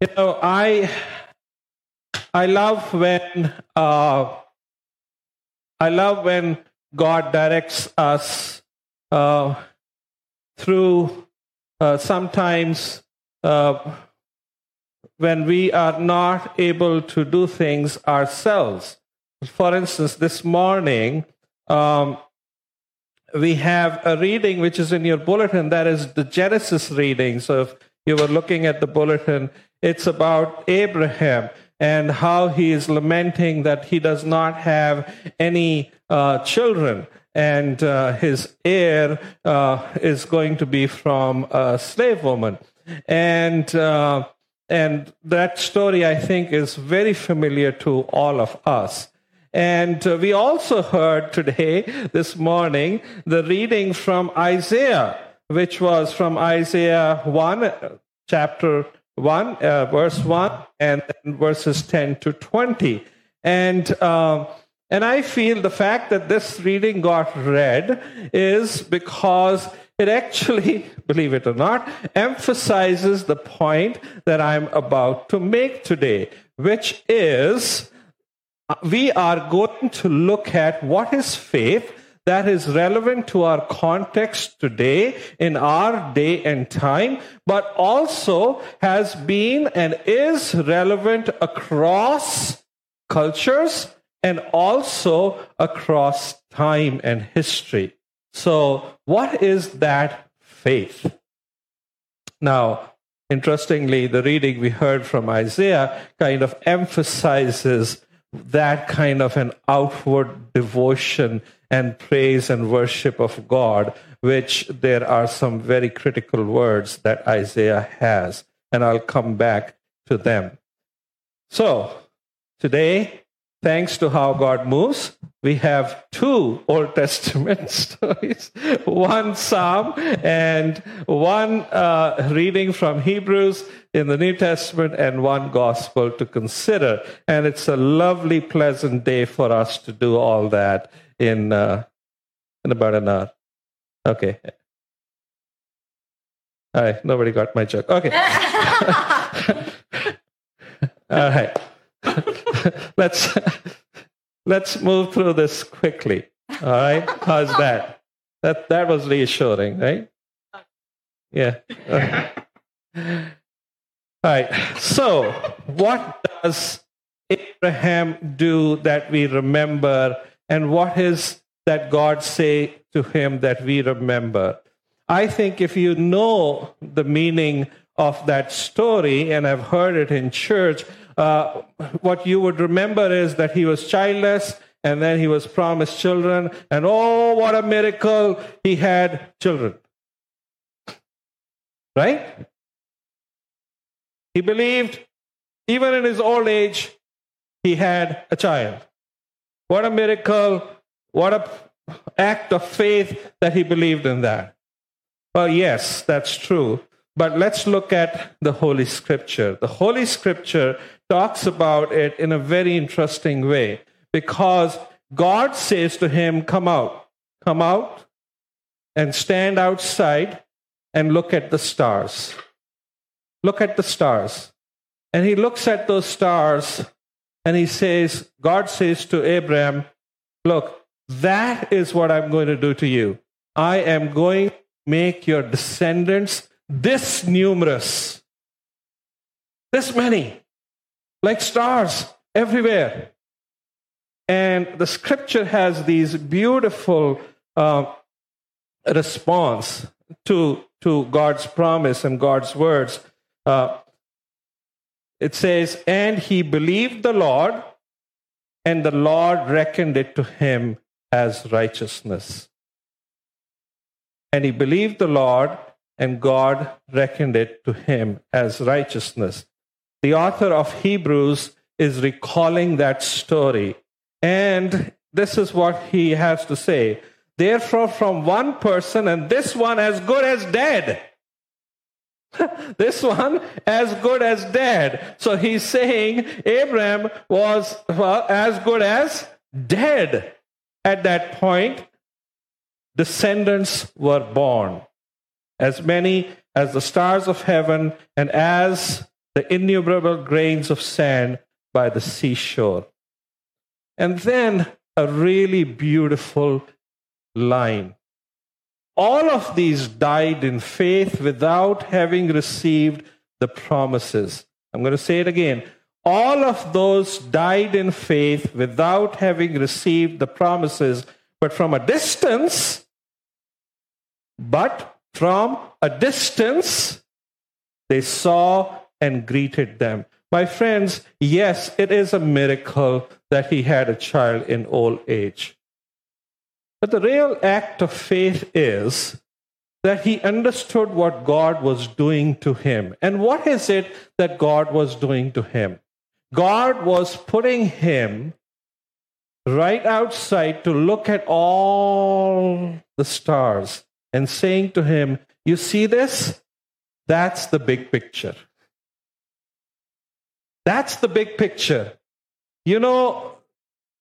You know, I I love when uh, I love when God directs us uh, through uh, sometimes uh, when we are not able to do things ourselves. For instance, this morning, um, we have a reading which is in your bulletin that is the Genesis reading. So if you were looking at the bulletin, it's about Abraham and how he is lamenting that he does not have any uh, children and uh, his heir uh, is going to be from a slave woman. And uh, and that story, I think, is very familiar to all of us. And uh, we also heard today, this morning, the reading from Isaiah, which was from Isaiah 1, chapter 1, uh, verse 1, and verses 10 to 20. And, uh, and I feel the fact that this reading got read is because it actually, believe it or not, emphasizes the point that I'm about to make today, which is uh, we are going to look at what is faith that is relevant to our context today in our day and time, but also has been and is relevant across cultures and also across time and history. So, what is that faith? Now, interestingly, the reading we heard from Isaiah kind of emphasizes that kind of an outward devotion and praise and worship of God, which there are some very critical words that Isaiah has, and I'll come back to them. So, today thanks to how God moves, we have two Old Testament stories one Psalm and one uh, reading from Hebrews in the New Testament, and one gospel to consider. And it's a lovely, pleasant day for us to do all that in, uh, in about an hour. Okay. All right, nobody got my joke. Okay. all right. let's let's move through this quickly. All right, how's that? That that was reassuring, right? Yeah. Okay. All right. So, what does Abraham do that we remember, and what is that God say to him that we remember? I think if you know the meaning of that story, and I've heard it in church, uh, what you would remember is that he was childless and then he was promised children. And oh, what a miracle! He had children. Right? He believed, even in his old age, he had a child. What a miracle! What a act of faith that he believed in that. Well, yes, that's true. But let's look at the Holy Scripture. The Holy Scripture talks about it in a very interesting way because God says to him, Come out, come out and stand outside and look at the stars. Look at the stars. And he looks at those stars and he says, God says to Abraham, Look, that is what I'm going to do to you. I am going to make your descendants this numerous, this many, like stars everywhere. And the scripture has these beautiful uh, response to, to God's promise and God's words. Uh, it says, And he believed the Lord, and the Lord reckoned it to him as righteousness. And he believed the Lord, and God reckoned it to him as righteousness. The author of Hebrews is recalling that story. And this is what he has to say. Therefore, from one person, and this one as good as dead. this one as good as dead. So he's saying Abraham was well, as good as dead. At that point, descendants were born as many as the stars of heaven, and as the innumerable grains of sand by the seashore. And then a really beautiful line. All of these died in faith without having received the promises. I'm going to say it again. All of those died in faith without having received the promises, but from a distance, but from a distance, they saw and greeted them. My friends, yes, it is a miracle that he had a child in old age. But the real act of faith is that he understood what God was doing to him. And what is it that God was doing to him? God was putting him right outside to look at all the stars and saying to him, You see this? That's the big picture. That's the big picture. You know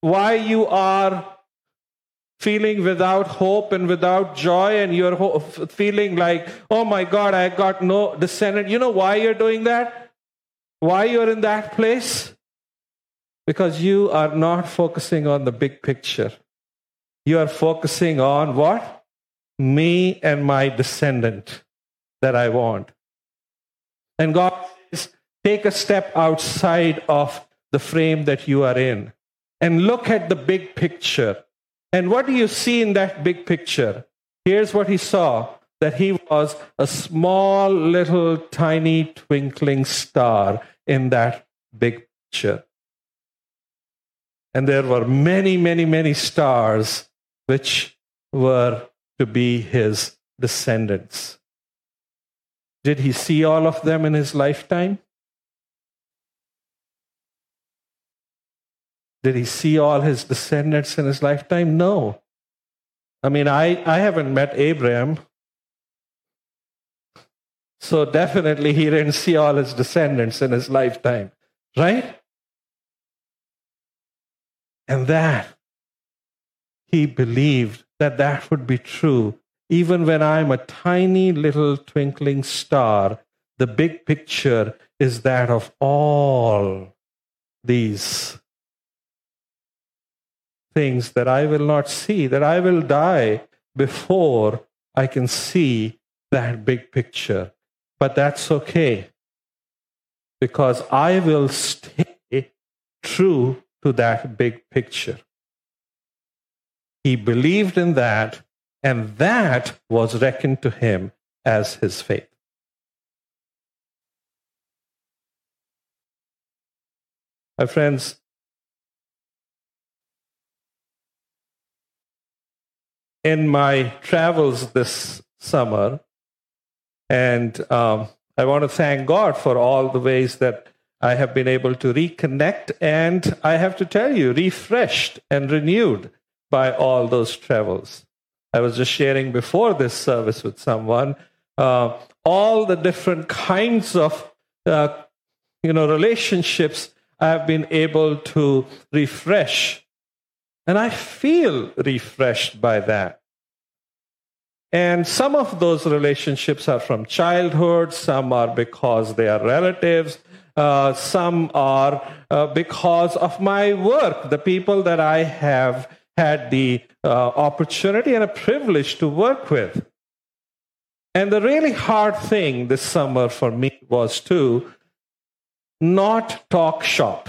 why you are feeling without hope and without joy, and you're ho- feeling like, oh my God, I got no descendant. You know why you're doing that? Why you're in that place? Because you are not focusing on the big picture. You are focusing on what? Me and my descendant that I want. And God says, take a step outside of the frame that you are in and look at the big picture. And what do you see in that big picture? Here's what he saw that he was a small, little, tiny, twinkling star in that big picture. And there were many, many, many stars which were to be his descendants. Did he see all of them in his lifetime? Did he see all his descendants in his lifetime? No. I mean, I, I haven't met Abraham. So definitely he didn't see all his descendants in his lifetime, right? And that he believed that that would be true even when I'm a tiny little twinkling star, the big picture is that of all these things that I will not see, that I will die before I can see that big picture. But that's okay because I will stay true to that big picture. He believed in that and that was reckoned to him as his faith. My friends, in my travels this summer, and um, I want to thank God for all the ways that I have been able to reconnect, and I have to tell you, refreshed and renewed by all those travels. I was just sharing before this service with someone uh, all the different kinds of uh, you know relationships I've been able to refresh, and I feel refreshed by that. And some of those relationships are from childhood, some are because they are relatives, uh, some are uh, because of my work, the people that I have had the uh, opportunity and a privilege to work with. And the really hard thing this summer for me was to not talk shop.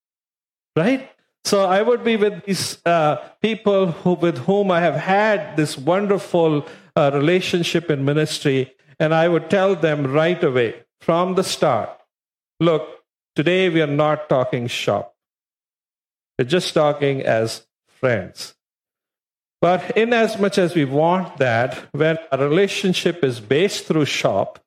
right? So I would be with these uh, people who, with whom I have had this wonderful uh, relationship in ministry, and I would tell them right away from the start look, today we are not talking shop. We're just talking as friends. But in as much as we want that, when a relationship is based through shop,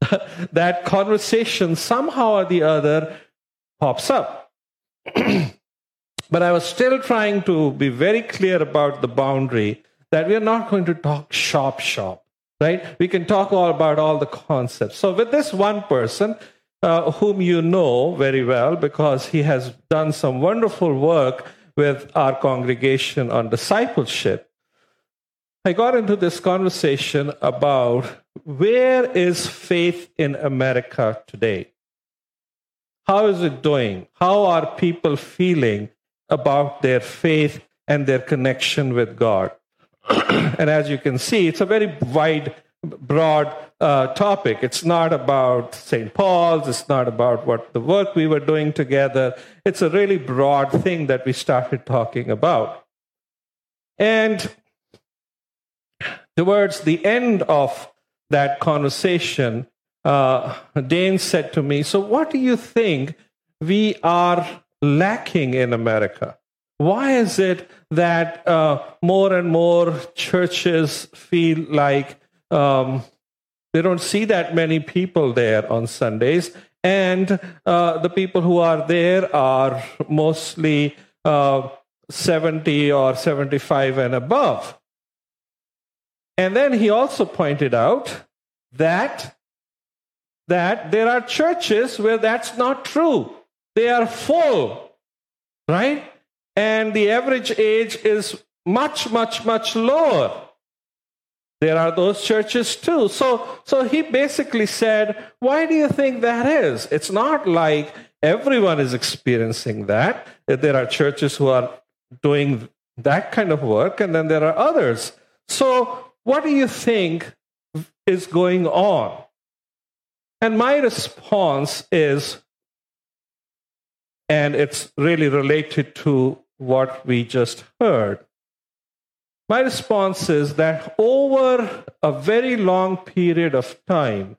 that conversation somehow or the other pops up. but I was still trying to be very clear about the boundary that we are not going to talk shop shop, right? We can talk all about all the concepts. So with this one person, uh, whom you know very well because he has done some wonderful work with our congregation on discipleship, I got into this conversation about where is faith in America today? How is it doing? How are people feeling about their faith and their connection with God? and as you can see, it's a very wide, broad uh, topic. It's not about St. Paul's, it's not about what the work we were doing together. It's a really broad thing that we started talking about. And towards the end of that conversation, uh, Dane said to me, So, what do you think we are lacking in America? Why is it that uh, more and more churches feel like um, they don't see that many people there on Sundays? And uh, the people who are there are mostly uh, 70 or 75 and above. And then he also pointed out that that there are churches where that's not true. They are full, right? And the average age is much, much, much lower. There are those churches too. So, so he basically said, Why do you think that is? It's not like everyone is experiencing that. There are churches who are doing that kind of work, and then there are others. So, what do you think is going on? And my response is, and it's really related to what we just heard. My response is that over a very long period of time,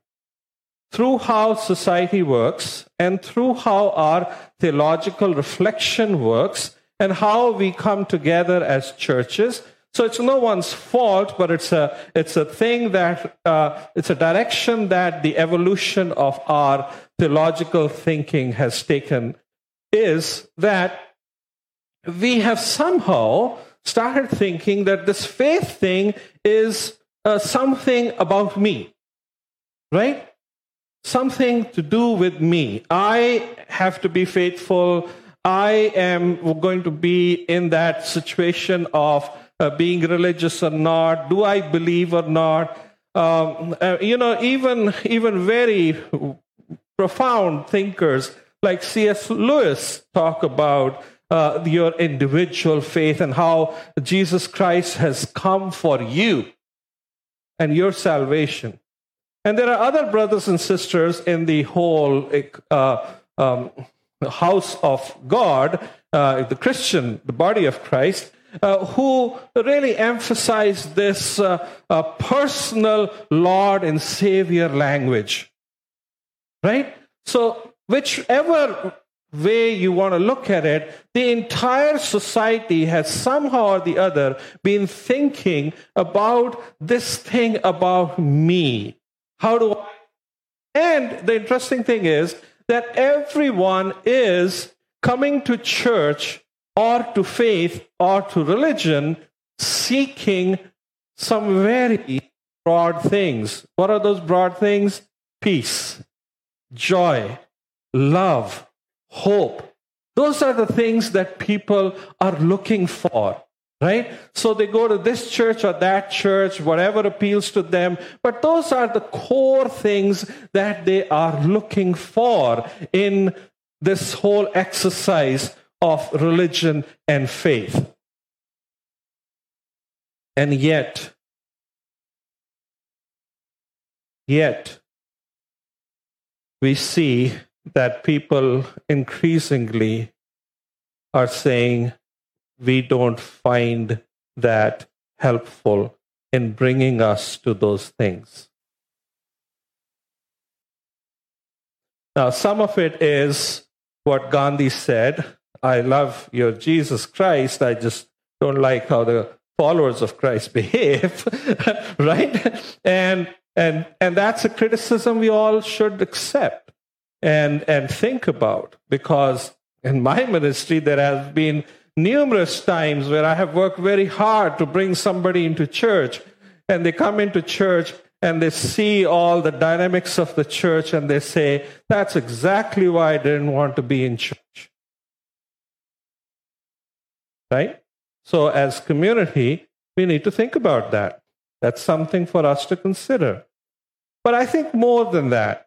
through how society works and through how our theological reflection works and how we come together as churches, so it's no one's fault, but it's a it's a thing that uh, it's a direction that the evolution of our theological thinking has taken. Is that we have somehow started thinking that this faith thing is uh, something about me, right? Something to do with me. I have to be faithful. I am going to be in that situation of uh, being religious or not? Do I believe or not? Um, uh, you know, even even very profound thinkers like C.S. Lewis talk about uh, your individual faith and how Jesus Christ has come for you and your salvation. And there are other brothers and sisters in the whole uh, um, house of God, uh, the Christian, the body of Christ, uh, who really emphasize this uh, uh, personal Lord and Savior language. Right? So, whichever way you want to look at it, the entire society has somehow or the other been thinking about this thing about me. How do I? And the interesting thing is that everyone is coming to church or to faith or to religion seeking some very broad things. What are those broad things? Peace, joy, love, hope. Those are the things that people are looking for, right? So they go to this church or that church, whatever appeals to them, but those are the core things that they are looking for in this whole exercise of religion and faith. And yet, yet, we see that people increasingly are saying we don't find that helpful in bringing us to those things. Now, some of it is what Gandhi said I love your Jesus Christ. I just don't like how the followers of Christ behave, right? And and and that's a criticism we all should accept and and think about because in my ministry there have been numerous times where I have worked very hard to bring somebody into church and they come into church and they see all the dynamics of the church and they say that's exactly why I didn't want to be in church right? So, as community, we need to think about that. That's something for us to consider. But I think more than that.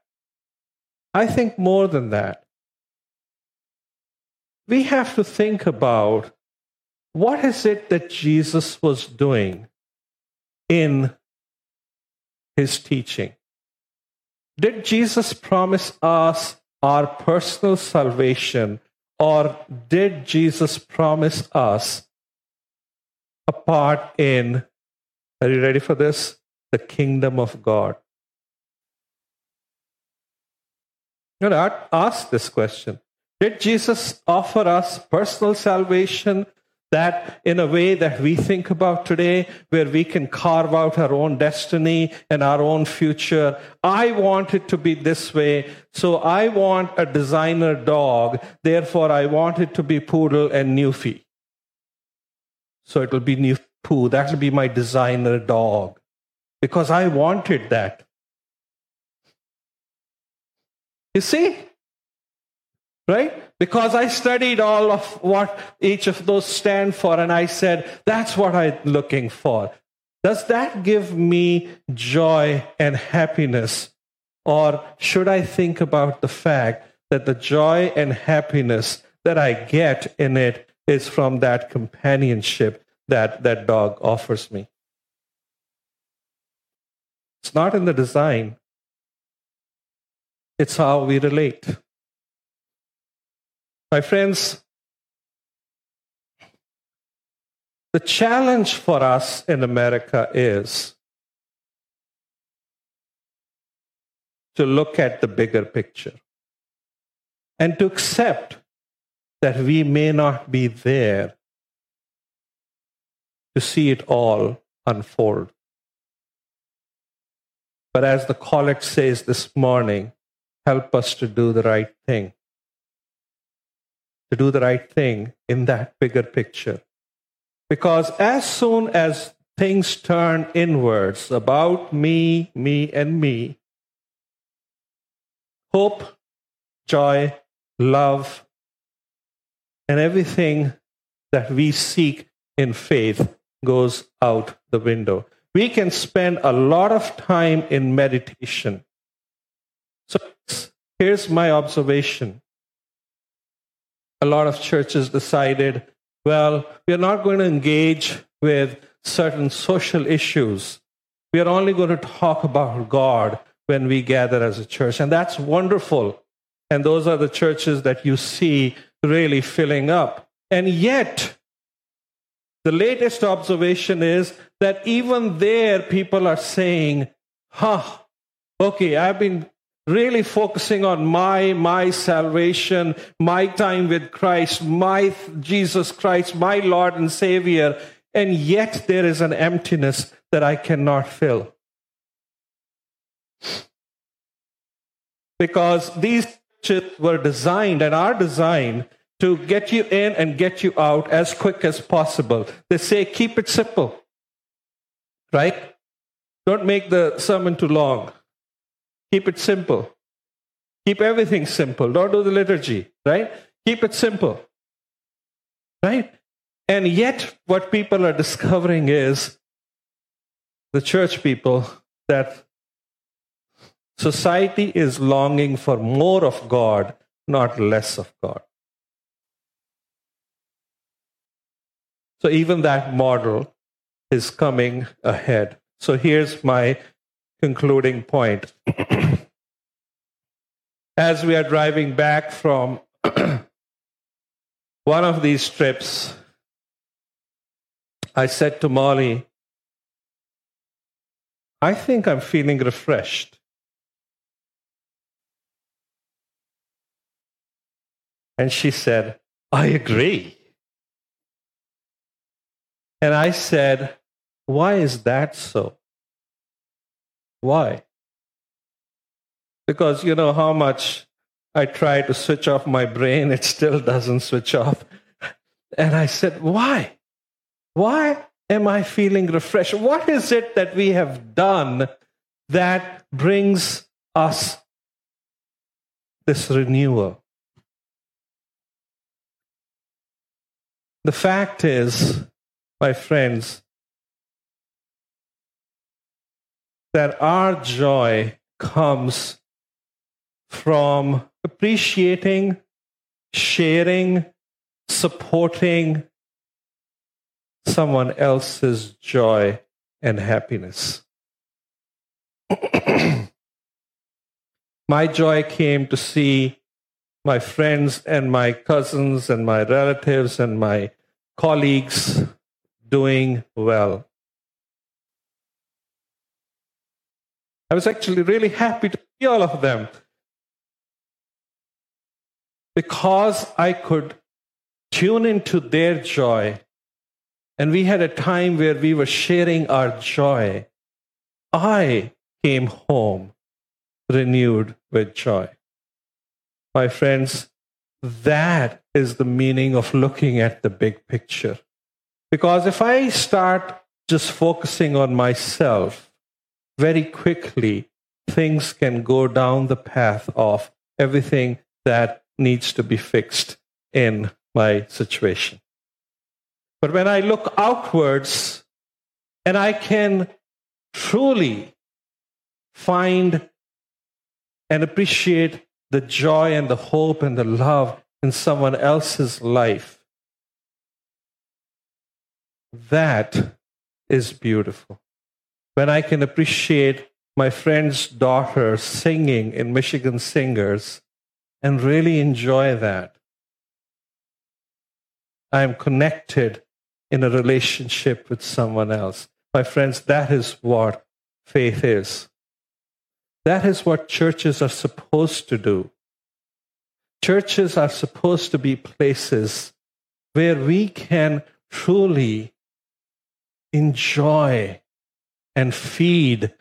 I think more than that. we have to think about what is it that Jesus was doing in his teaching? Did Jesus promise us our personal salvation, or did Jesus promise us a part in, are you ready for this? The kingdom of God. You know, ask this question. Did Jesus offer us personal salvation that in a way that we think about today, where we can carve out our own destiny and our own future. I want it to be this way. So I want a designer dog. Therefore, I want it to be poodle and Newfie. So it will be New Poo. That will be my designer dog because I wanted that. You see? Right? Because I studied all of what each of those stand for, and I said, that's what I'm looking for. Does that give me joy and happiness? Or should I think about the fact that the joy and happiness that I get in it is from that companionship that that dog offers me? It's not in the design, it's how we relate. My friends, the challenge for us in America is to look at the bigger picture and to accept that we may not be there to see it all unfold. But as the collect says this morning, help us to do the right thing to do the right thing in that bigger picture. Because as soon as things turn inwards about me, me, and me, hope, joy, love, and everything that we seek in faith goes out the window. We can spend a lot of time in meditation. Here's my observation a lot of churches decided, well, we are not going to engage with certain social issues. We are only going to talk about God when we gather as a church. And that's wonderful. And those are the churches that you see really filling up. And yet, the latest observation is that even there, people are saying, huh, okay, I've been really focusing on my my salvation my time with christ my jesus christ my lord and savior and yet there is an emptiness that i cannot fill. Because these churches were designed and are designed to get you in and get you out as quick as possible. They say keep it simple. Right? Don't make the sermon too long Keep it simple. Keep everything simple. Don't do the liturgy, right? Keep it simple. Right? And yet, what people are discovering is the church people that society is longing for more of God, not less of God. So, even that model is coming ahead. So, here's my concluding point. As we are driving back from one of these trips, I said to Molly, I think I'm feeling refreshed. And she said, I agree. And I said, Why is that so? Why? Because you know how much I try to switch off my brain, it still doesn't switch off. And I said, Why? Why am I feeling refreshed? What is it that we have done that brings us this renewal? The fact is, my friends, that our joy comes from appreciating, sharing, supporting someone else's joy and happiness. my joy came to see my friends and my cousins and my relatives and my colleagues doing well. I was actually really happy to see all of them because I could tune into their joy. And we had a time where we were sharing our joy. I came home renewed with joy. My friends, that is the meaning of looking at the big picture. Because if I start just focusing on myself, very quickly things can go down the path of everything that needs to be fixed in my situation. But when I look outwards and I can truly find and appreciate the joy and the hope and the love in someone else's life, that is beautiful. When I can appreciate my friend's daughter singing in Michigan Singers and really enjoy that, I am connected in a relationship with someone else. My friends, that is what faith is. That is what churches are supposed to do. Churches are supposed to be places where we can truly enjoy and feed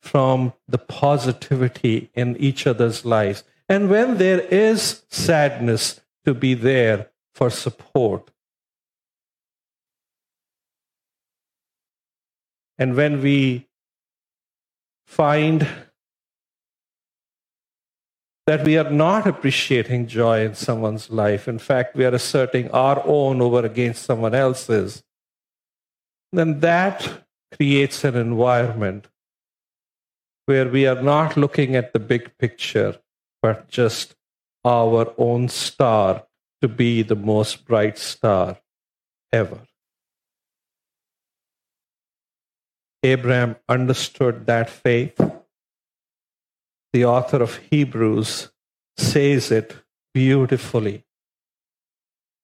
from the positivity in each other's lives. And when there is sadness, to be there for support. And when we find that we are not appreciating joy in someone's life, in fact, we are asserting our own over against someone else's, then that creates an environment where we are not looking at the big picture, but just our own star to be the most bright star ever. Abraham understood that faith. The author of Hebrews says it beautifully.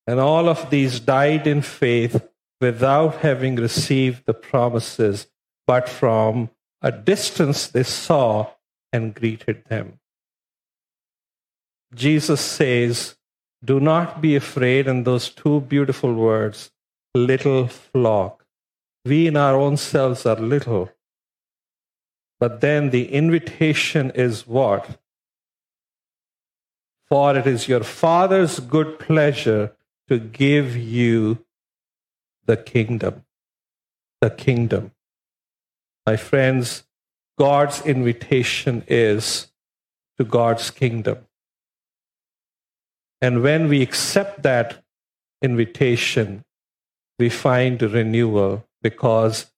And all of these died in faith without having received the promises, but from a distance they saw and greeted them. Jesus says, Do not be afraid, and those two beautiful words, little flock. We in our own selves are little. But then the invitation is what? For it is your Father's good pleasure to give you the kingdom. The kingdom. My friends, God's invitation is to God's kingdom. And when we accept that invitation, we find renewal because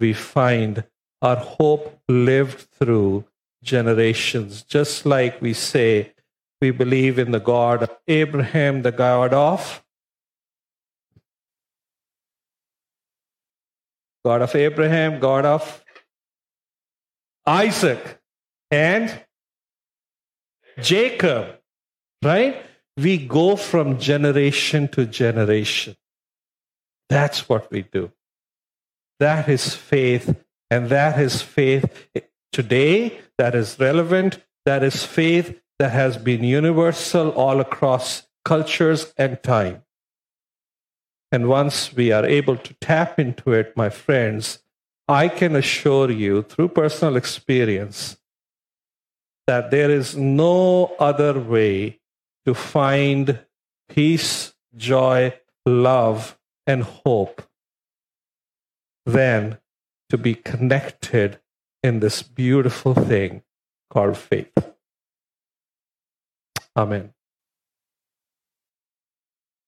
we find our hope lived through generations. Just like we say, we believe in the God of Abraham, the God of God of Abraham, God of Isaac, and Jacob, right? We go from generation to generation. That's what we do. That is faith, and that is faith today that is relevant. That is faith that has been universal all across cultures and time. And once we are able to tap into it, my friends, I can assure you through personal experience that there is no other way to find peace, joy, love, and hope than to be connected in this beautiful thing called faith. Amen.